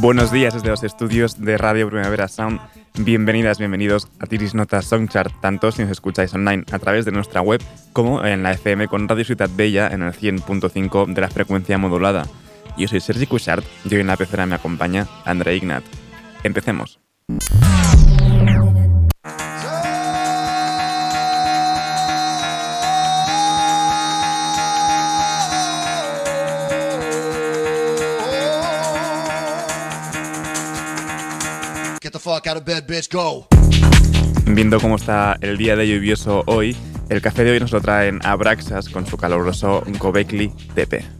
Buenos días desde los estudios de Radio Primavera Sound. Bienvenidas, bienvenidos a Tiris Nota Songchart, tanto si nos escucháis online a través de nuestra web como en la FM con Radio Ciudad Bella en el 100.5 de la frecuencia modulada. Yo soy Sergi Cushart y hoy en la pecera me acompaña André Ignat. Empecemos. Viendo cómo está el día de lluvioso hoy, el café de hoy nos lo traen Abraxas con su caluroso Gobekli TP.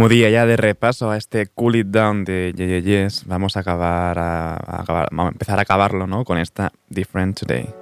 Último día ya de repaso a este Cool It Down de Ye, Yes. Vamos a acabar a, a acabar, vamos a empezar a acabarlo, ¿no? Con esta Different Today.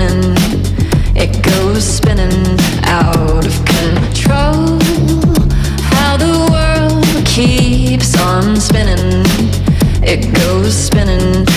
On spinning. It goes spinning out of control. How the world keeps on spinning. It goes spinning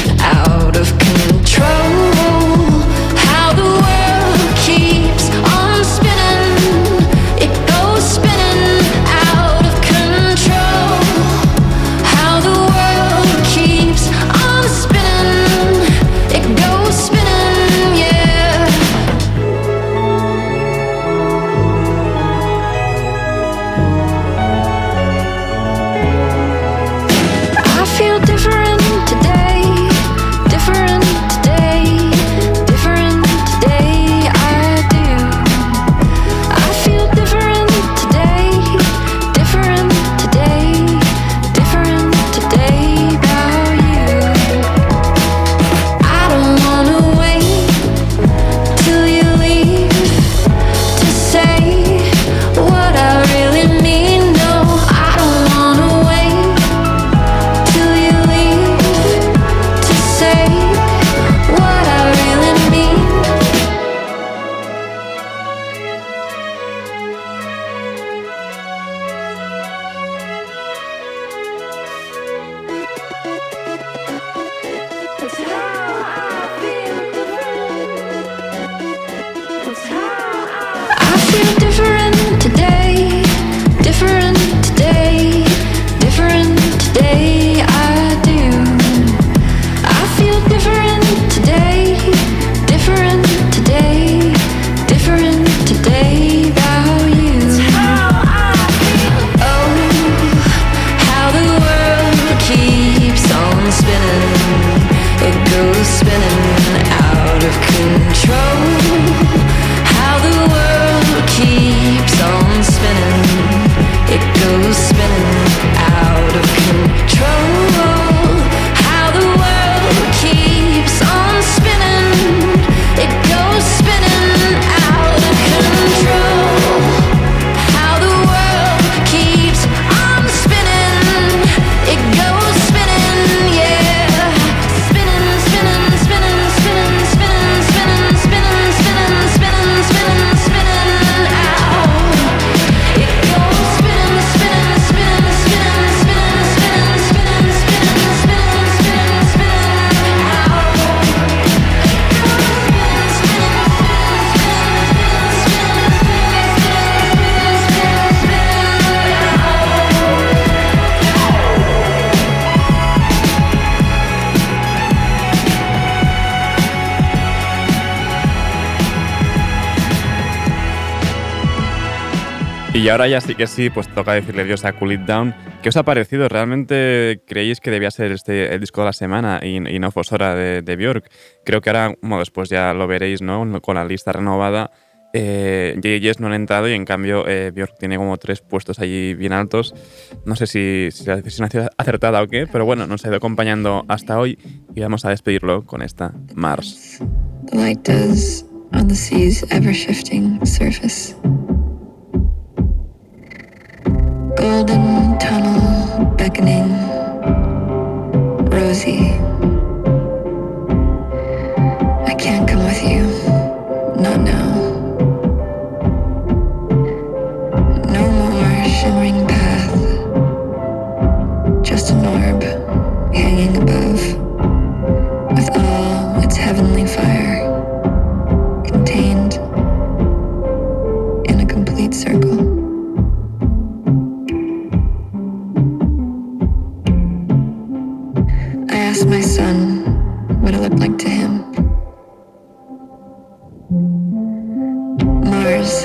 Y ahora ya sí que sí, pues toca decirle adiós a Cool It Down. ¿Qué os ha parecido? ¿Realmente creéis que debía ser este el disco de la semana y, y no Fosora de, de Björk? Creo que ahora, bueno, después ya lo veréis, ¿no? Con la lista renovada. Eh, Yes no han entrado y en cambio eh, Björk tiene como tres puestos allí bien altos. No sé si, si la decisión ha acertada o qué, pero bueno, nos ha ido acompañando hasta hoy y vamos a despedirlo con esta Mars. Light does on the sea's ever shifting surface. Golden tunnel beckoning. I can't come with you, not now. No more shimmering my son, what it looked like to him. Mars,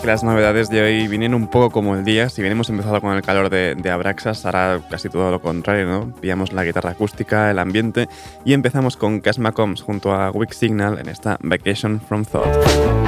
que las novedades de hoy vienen un poco como el día. Si bien hemos empezado con el calor de, Abraxas, ahora casi todo lo contrario, ¿no? Pillamos la guitarra acústica, el ambiente y empezamos con Casma Combs junto a Wick Signal en esta Vacation from Thought.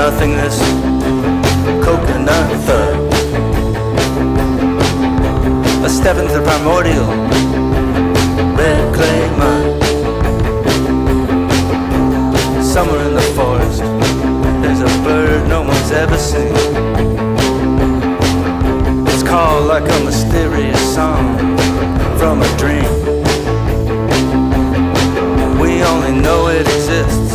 Nothingness, coconut thud. A step into the primordial red clay mud. Somewhere in the forest, there's a bird no one's ever seen. It's called like a mysterious song from a dream. We only know it exists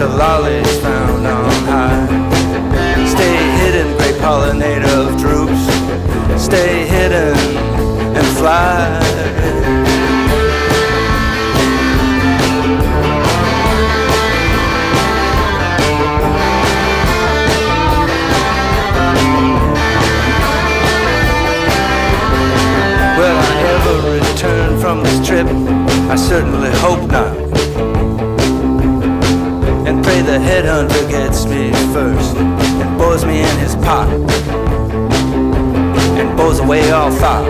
Santa lollies found on high. Stay hidden, great pollinator of troops. Stay hidden and fly. Will I ever return from this trip? I certainly hope not. The headhunter gets me first and bores me in his pot and bores away all thought.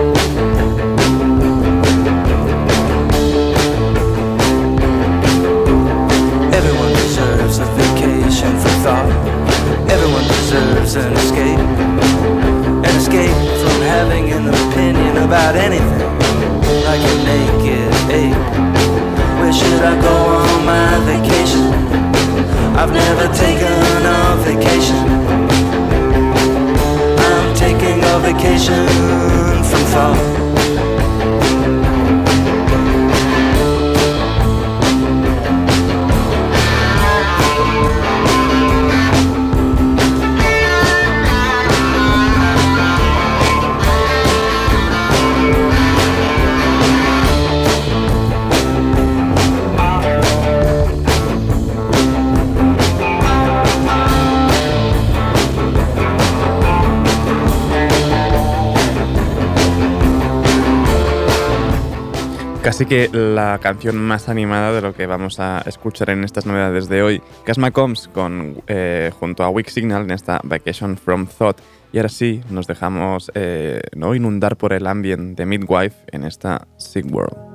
Everyone deserves a vacation from thought. Everyone deserves an escape. An escape from having an opinion about anything. Like a naked ape. Where should I go on my vacation? I've never taken a vacation. I'm taking a vacation from thought. Casi que la canción más animada de lo que vamos a escuchar en estas novedades de hoy. Casma Combs con, eh, junto a Wick Signal en esta Vacation from Thought. Y ahora sí, nos dejamos eh, no inundar por el ambiente de Midwife en esta Sick World.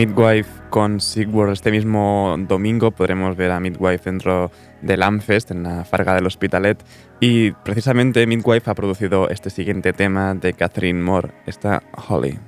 Midwife con Sigurd. Este mismo domingo podremos ver a Midwife dentro del Amfest en la Farga del Hospitalet. Y precisamente Midwife ha producido este siguiente tema de Catherine Moore, esta Holly.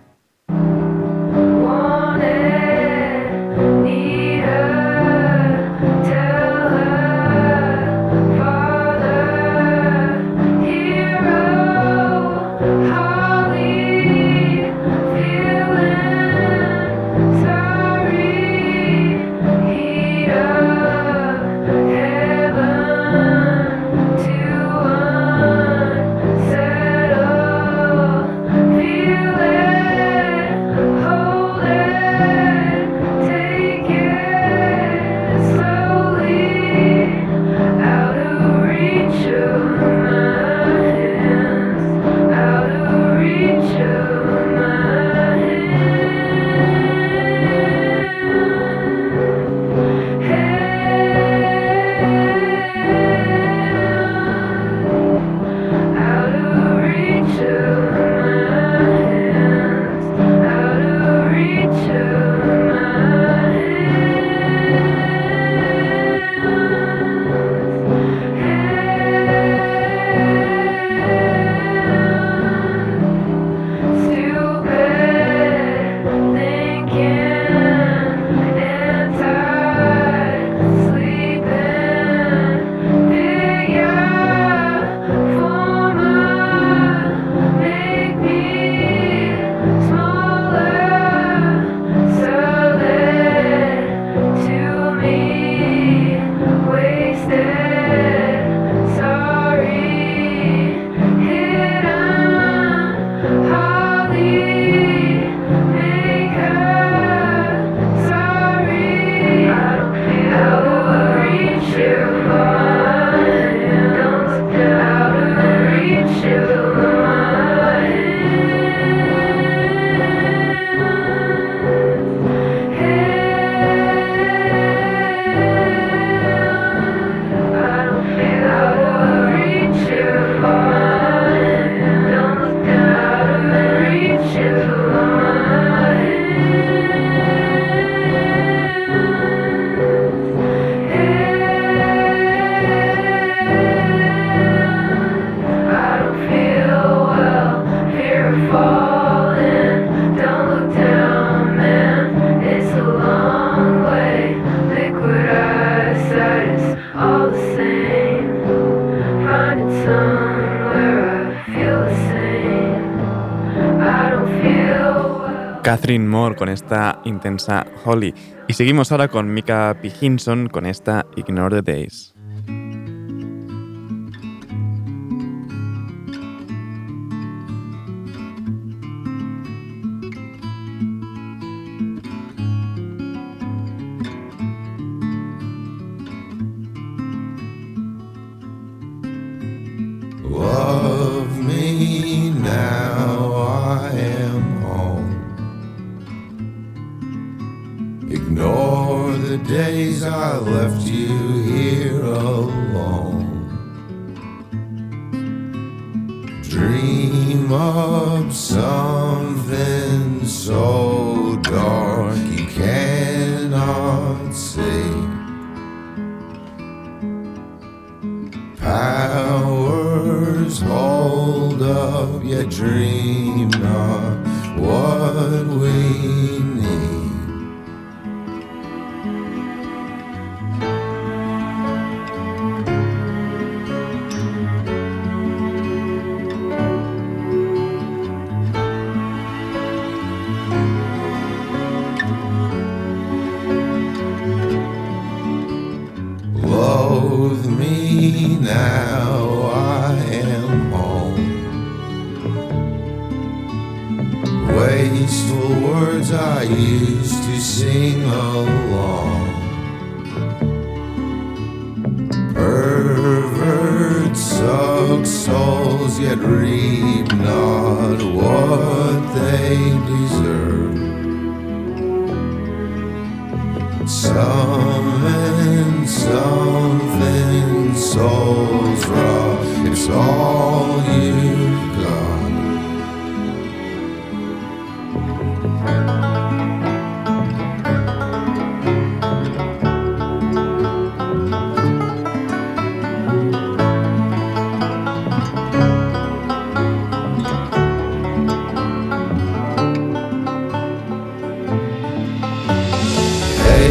Con esta intensa Holly. Y seguimos ahora con Mika P. Hinson con esta Ignore the Days. Ignore the days I left you here alone. Dream of something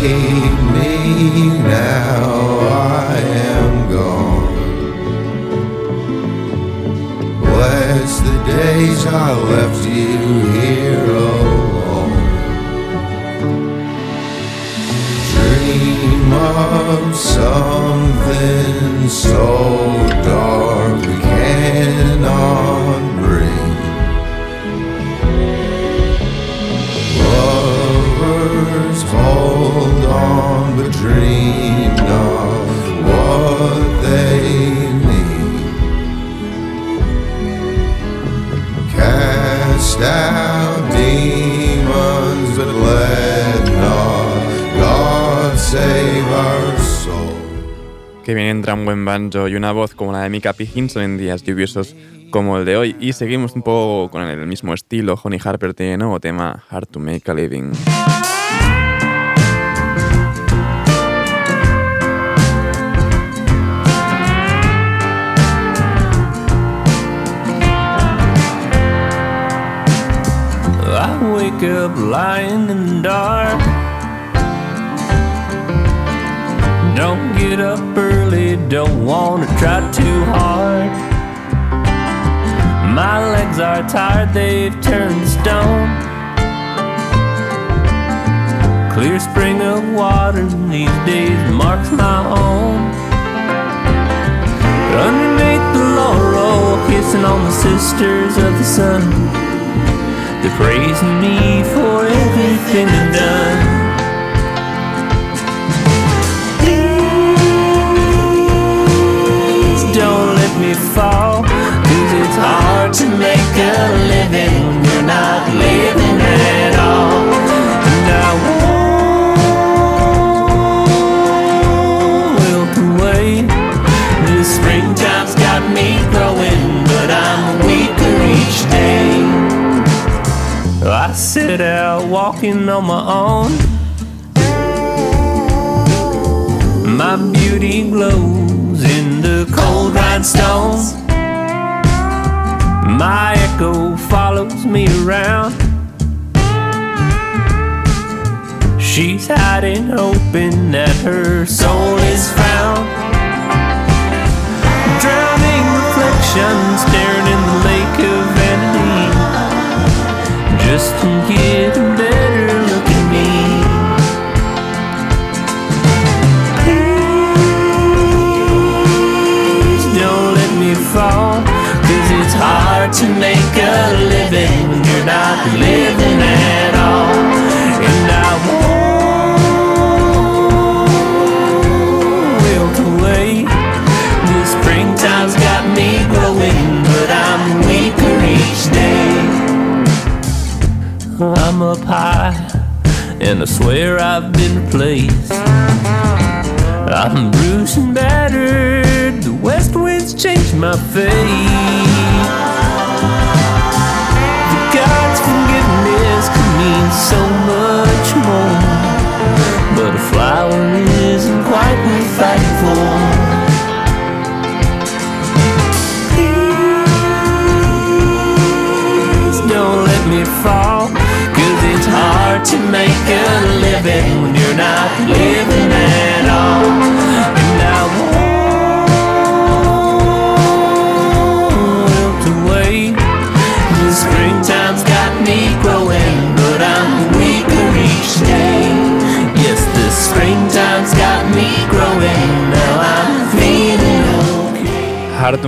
Leave me now, I am gone. What's the days I left you here alone? Dream of something so dark Que bien entra un buen banjo y una voz como la de Mika Hickinson en días lluviosos como el de hoy. Y seguimos un poco con el mismo estilo. Honey Harper tiene nuevo tema, Hard to Make a Living. Up lying in the dark. Don't get up early, don't wanna try too hard. My legs are tired, they've turned stone. Clear spring of water these days marks my home. Underneath the laurel, kissing on the sisters of the sun. They're praising me for everything I've done. Fall, cause it's hard to make a living you're not living at all. And I won't wilt away. This springtime's got me growing, but I'm weaker each day. I set out walking on my own. My beauty glows the rhinestones. My echo follows me around. She's hiding, hoping that her soul is found. Drowning reflections, staring in the lake of vanity just to get I'm up high, and I swear I've been replaced. I'm bruised and battered, the west winds changed my fate. Forgiveness could mean so much more, but a flower isn't quite worth fighting for. Please don't let me fall. Cause it's hard to make a living when you're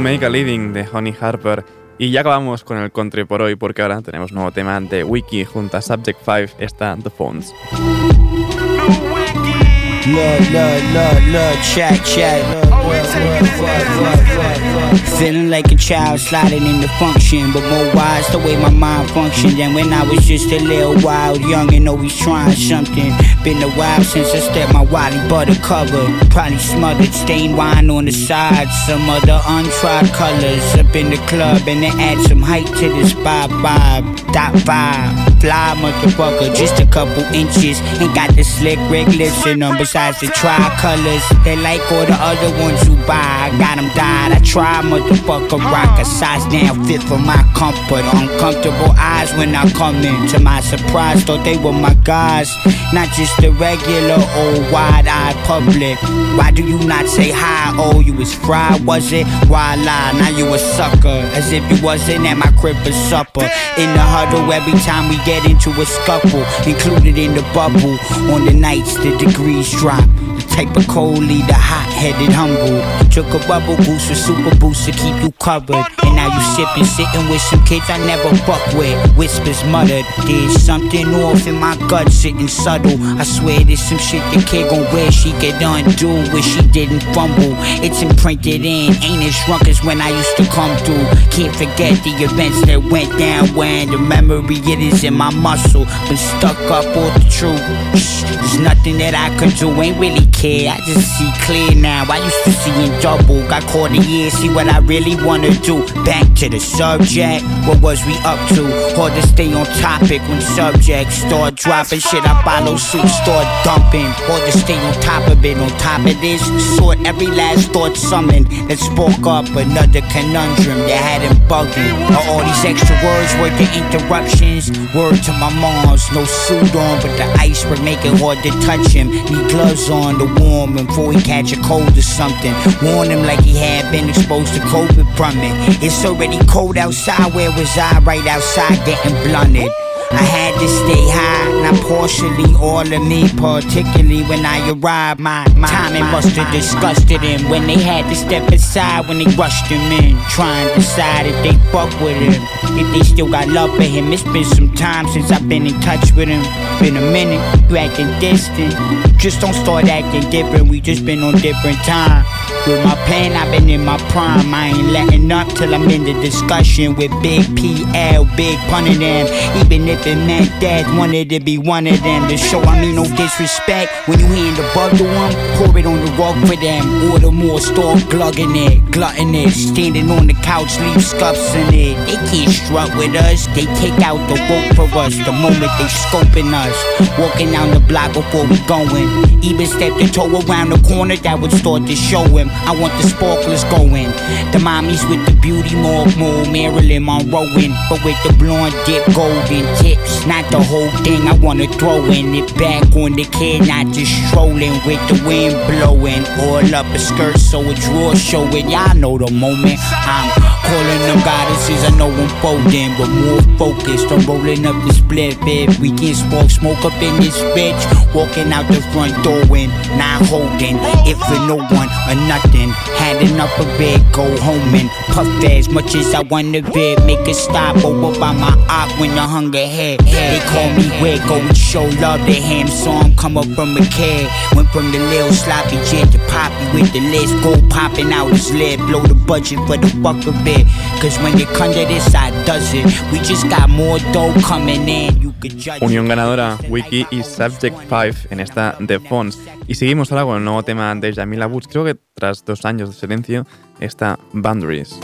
Make a Living de Honey Harper. Y ya acabamos con el country por hoy porque ahora tenemos nuevo tema de Wiki junto a Subject 5, está The Phones. Love, love, love, love, chat, chat. Feeling like a child sliding into function, but more wise the way my mind functioned than when I was just a little wild, young and always trying something. Been a while since I stepped my Wally butter cover. Probably smothered stained wine on the side, some other untried colors up in the club, and they add some height to this vibe, vibe, dot vibe. Fly motherfucker, just a couple inches, ain't got the slick red lips in them besides the tricolors. They like all the other ones who buy. I got 'em died. I try, motherfucker, rock a size down fit for my comfort. Uncomfortable eyes when I come in. To my surprise, thought they were my guys. Not just the regular old wide eyed public. Why do you not say hi? Oh, you was fried, was it? Why lie? Now you a sucker. As if you wasn't at my crib for supper. In the huddle every time we get into a scuffle. Included in the bubble. On the nights the degrees drop. The type of cold the hot headed humble. Took a bubble boost with super boost to keep you covered. And now you sipping, sitting with some kids I never fuck with. Whispers muttered. There's something off in my gut, sitting subtle. I swear there's some shit the kid gon' wear she could undo when she didn't fumble. It's imprinted in, ain't as drunk as when I used to come through. Can't forget the events that went down when the memory it is in my muscle. Been stuck up all the truth. Shh, there's nothing that I could do, ain't really care. I just see clear now. I used to see in double. Got caught a year, see what I really wanna do. Back to the subject. What was we up to? Hard to stay on topic when subjects start dropping shit. I follow suit, start dumping. Hard to stay on top of it. On top of this, sort every last thought summoned that spoke up another conundrum that had him bugging. Are all these extra words worth the interruptions? Word to my moms, no suit on, but the ice would make it hard to touch him. Need gloves on to warm him before he catch a cold or something. Warn him like he had been exposed to COVID from it. It's already cold outside. Where was I? Right outside, getting blunted. I had to stay high, not partially all of me, particularly when I arrive. My, my timing must have disgusted him when they had to step aside when they rushed him in, trying to decide if they fuck with him, if they still got love for him. It's been some time since I've been in touch with him. Been a minute, you acting distant. Just don't start acting different, we just been on different time. With my pen, I've been in my prime. I ain't letting up till I'm in the discussion with Big PL, Big Pun of them. Even if it meant that wanted to be one of them. To show I mean no disrespect. When you hand bug to them, pour it on the rug for them. Order more, start glugging it, glutting it. Standing on the couch, leave scuffs in it. They can't strut with us, they take out the rope for us the moment they scoping us. Walking down the block before we going. Even step the toe around the corner that would start to show him. I want the sparklers going. The mommies with the beauty mark mold, Marilyn Monroeing. But with the blonde dip, golden tips. Not the whole thing, I wanna throw in it back on the kid, not just strolling with the wind blowing. All up a skirt, so a drawer showing. Y'all know the moment. I'm calling them goddesses, I know I'm folding, but more focused on rolling up the split bed. We can spark smoke up in this bitch. Walking out the front door and not holding. If for no one or nothing, had enough of it, go home and puff as much as I wanna bid. Make a stop over by my op when the hunger hit. They call me Wig, go and show love to him. Song come up from a kid. Went from the little sloppy jet to poppy with the list. Go popping out his lid, blow the budget for the fuck of it. Cause when you come to this side, does it? We just got more dough coming in. You could judge. Unión ganadora, Wiki y Subject 5 en esta The Fonts. Y seguimos ahora con el nuevo tema de Jamila Woods. Creo que tras dos años de silencio, esta Boundaries.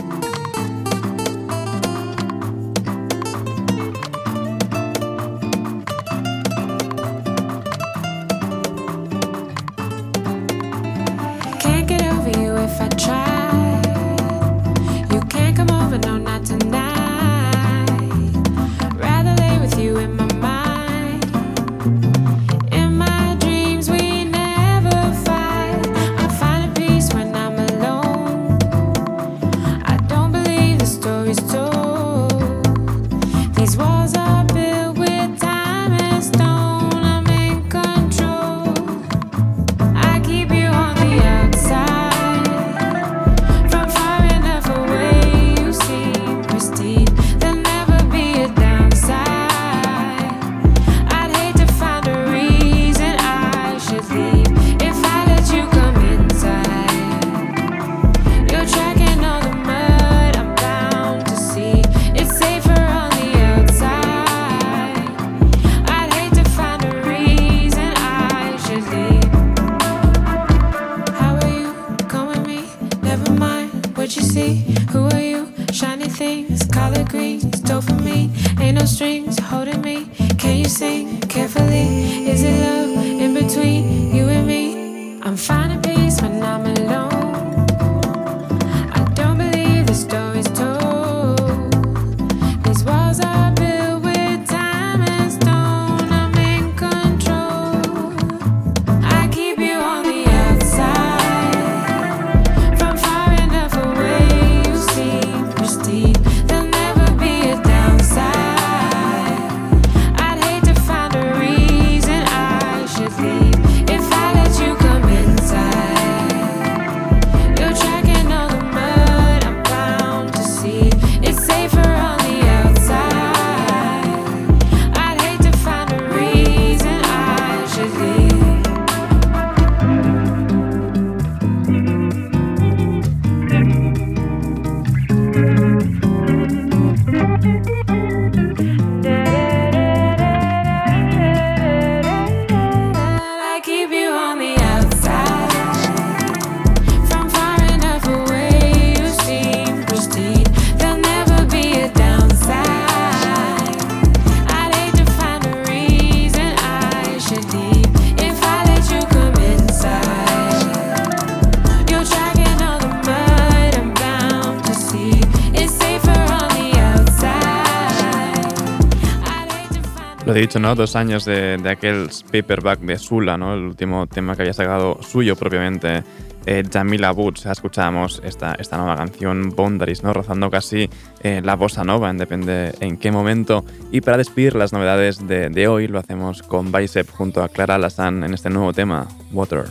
Dicho, ¿no? Dos años de, de aquel paperback de Sula, ¿no? El último tema que había sacado suyo propiamente, eh, Jamila Woods. Escuchábamos esta, esta nueva canción, Boundaries, ¿no? Rozando casi eh, la bossa nova, en depende en qué momento. Y para despedir las novedades de, de hoy, lo hacemos con Bicep junto a Clara Lassan en este nuevo tema, Water.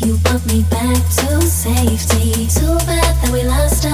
You me back to safety. Too bad that we lost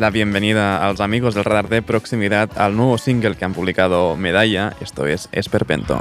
la bienvenida a los amigos del radar de proximidad al nuevo single que han publicado Medalla, esto es Esperpento.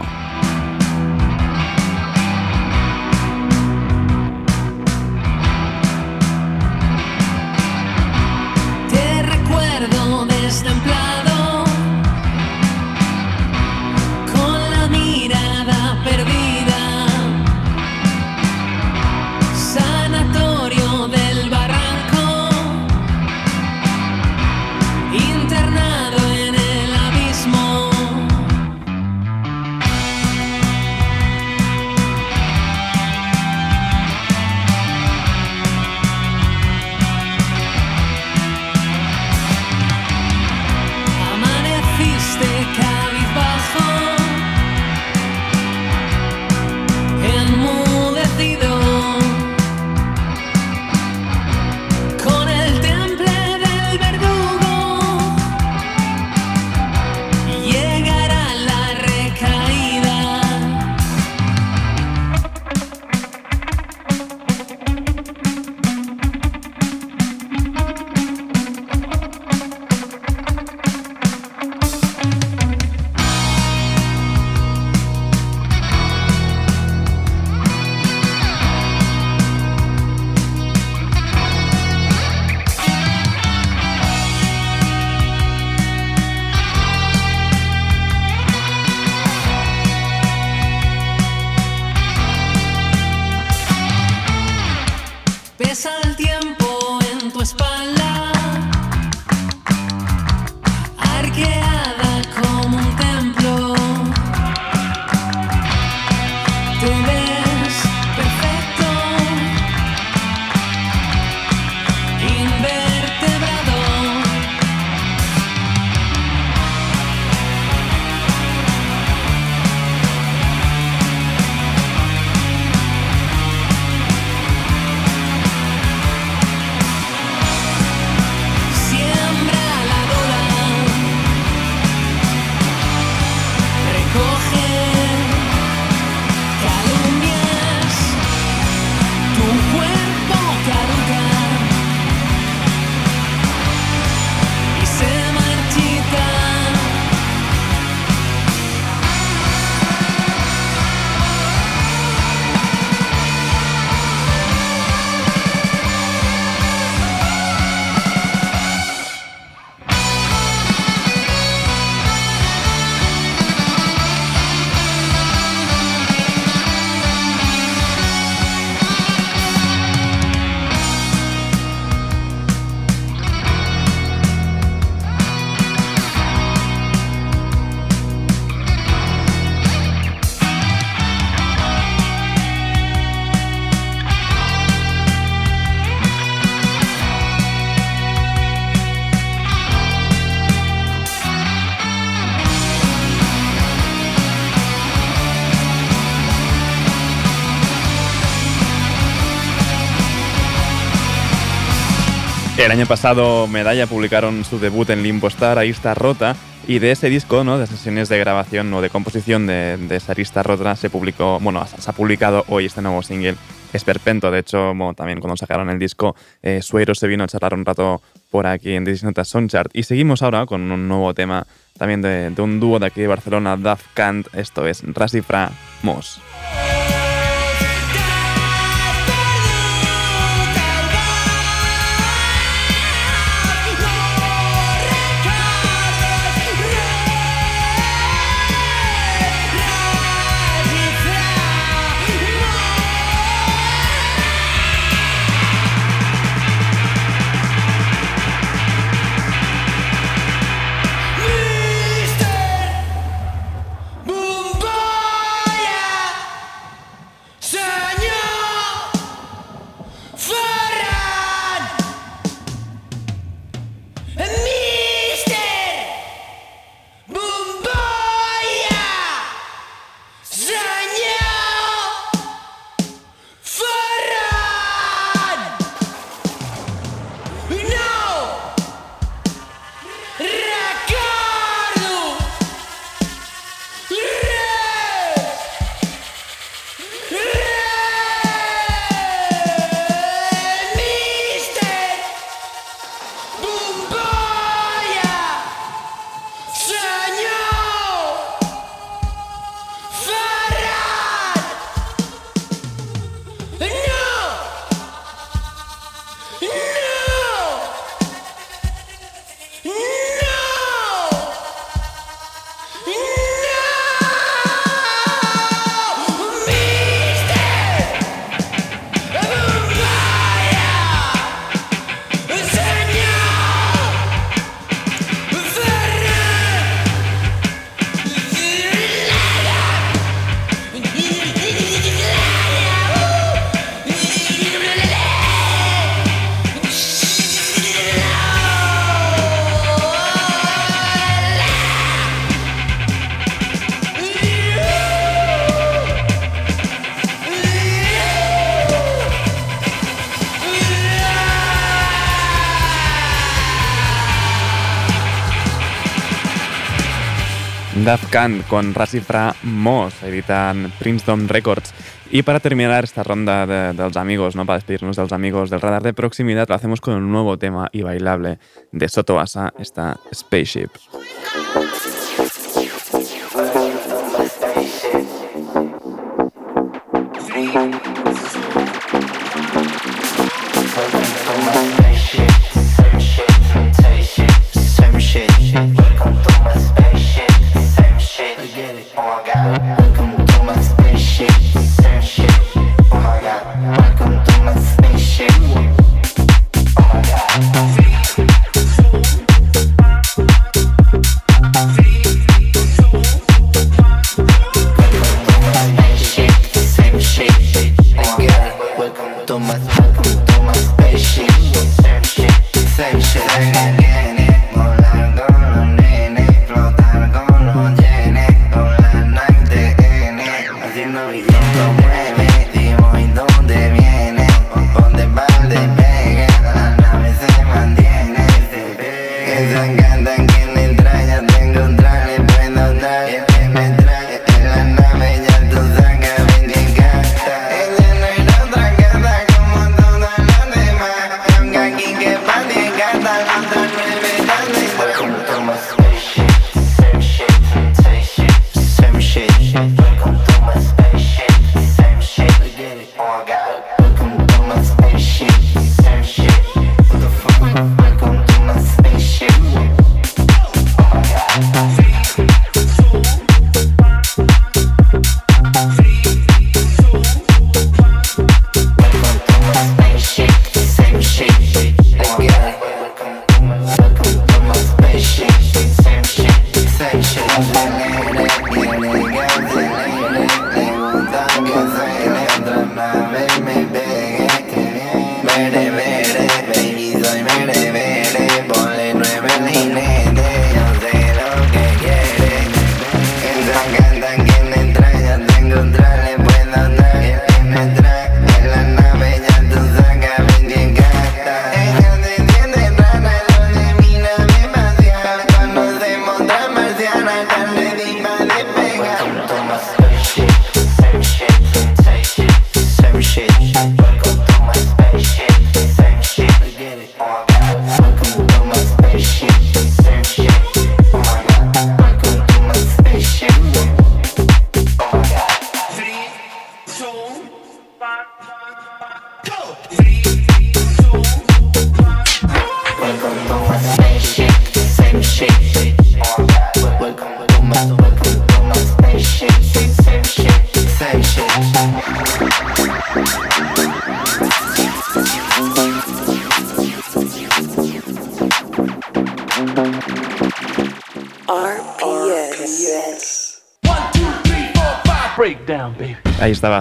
El año pasado Medalla publicaron su debut en Limbo Star, Ahí está rota, y de ese disco, ¿no? de sesiones de grabación o de composición de, de esa Arista rota, se publicó, bueno, se ha publicado hoy este nuevo single, Esperpento. De hecho, bueno, también cuando sacaron el disco, eh, Suero se vino a charlar un rato por aquí en Disney Notas Soundchart. Y seguimos ahora con un nuevo tema también de, de un dúo de aquí de Barcelona, Daft Kant, esto es Rasifra Moss. Con Rasifra Moss, editan Princeton Records. Y para terminar esta ronda de, los amigos, ¿no? para despedirnos de los amigos del radar de proximidad, lo hacemos con un nuevo tema y bailable de Soto Asa, esta Spaceship.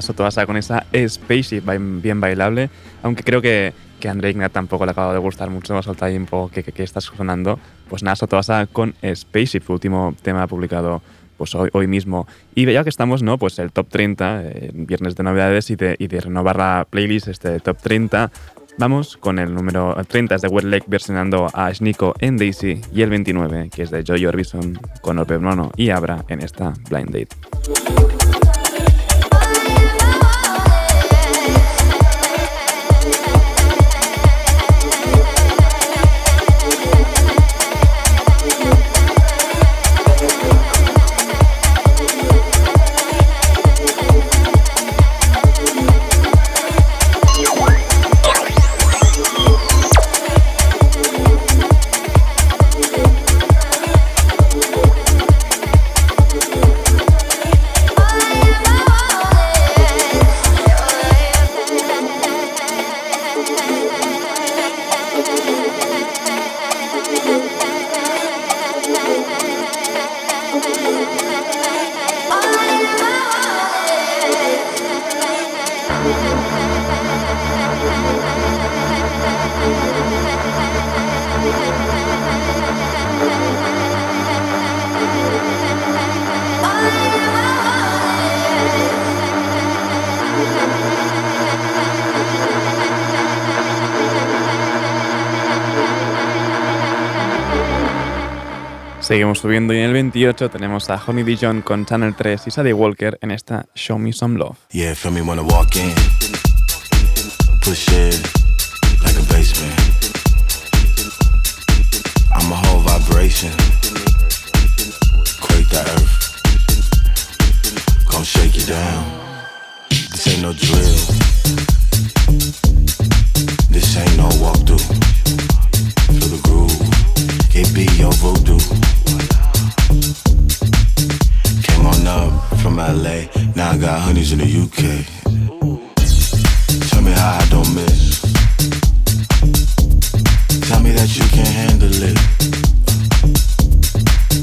Ahí estaba Sotoasa con esa Spaceship bien bailable, aunque creo que, que a André Ignat tampoco le acaba de gustar mucho más el tiempo que, que, que está sonando. Pues nada, Sotoasa con Spaceship, su último tema publicado pues hoy, hoy mismo. Y ya que estamos, ¿no? Pues el top 30, eh, viernes de novedades y de, y de renovar la playlist, este top 30, Vamos con el número 30, es de Wet Lake versionando a Sneeko en Daisy y el 29, que es de Joy Orbison con Orpe Mono y Abra en esta Blind Date. Seguimos subiendo y en el 28 tenemos a Honey Dijon con Channel 3 y Sadie Walker en esta Show Me Some Love. Yeah, feel me I walk in. Push it like a basement. I'm a whole vibration. Quake the earth. Gonna shake you down. This ain't no drill. This ain't no walkthrough. Feel the groove. It be your voodoo. Came on up from LA. Now I got honeys in the UK. Tell me how I don't miss. Tell me that you can handle it.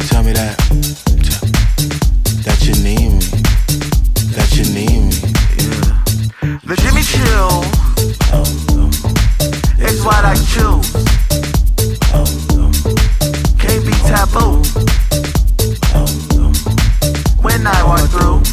Tell me that. that you need me. That you need me. Yeah. The Jimmy Chill oh, oh, oh. is what I choose. I walk through.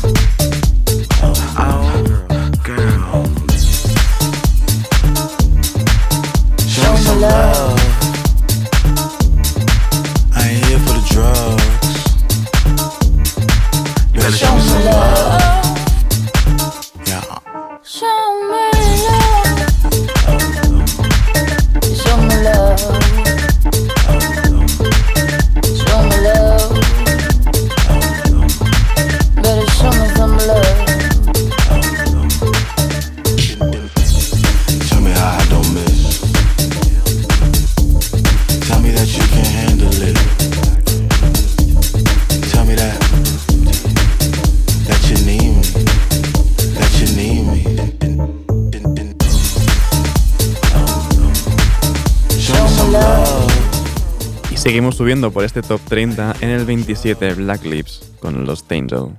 Seguimos subiendo por este top 30 en el 27 Black Lips con los Angel.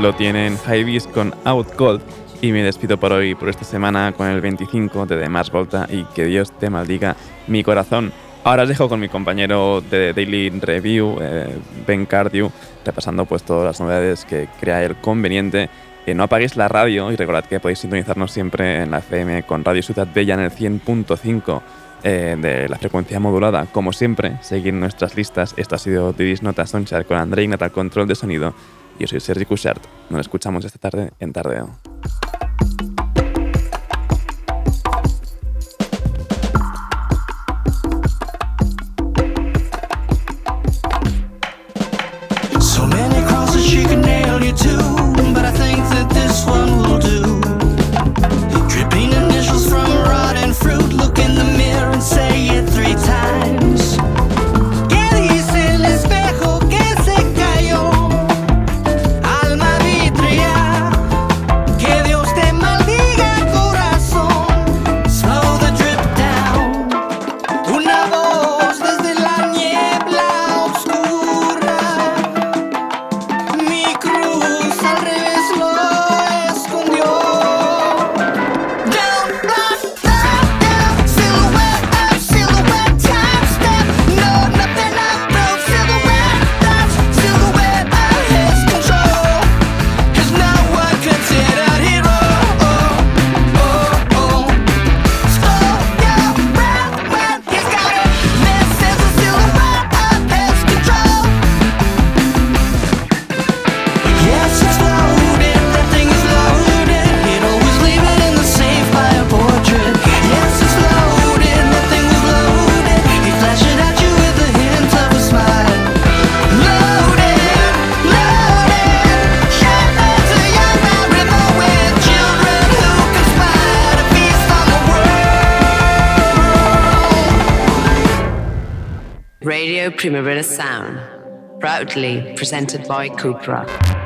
lo tienen Hybees con Out Cold. Y me despido por hoy, por esta semana, con el 25 de The Mars Volta y que Dios te maldiga mi corazón. Ahora os dejo con mi compañero de Daily Review, eh, Ben Cardew, repasando pues todas las novedades que crea el conveniente. Eh, no apaguéis la radio y recordad que podéis sintonizarnos siempre en la FM con Radio Ciudad Bella en el 100.5 eh, de la frecuencia modulada. Como siempre, seguid nuestras listas. Esto ha sido Didis Notas Sonchar con André Ignata, control de sonido. Yo soy Sergi Cushart. Nos escuchamos esta tarde en Tardeo. presented by Cupra.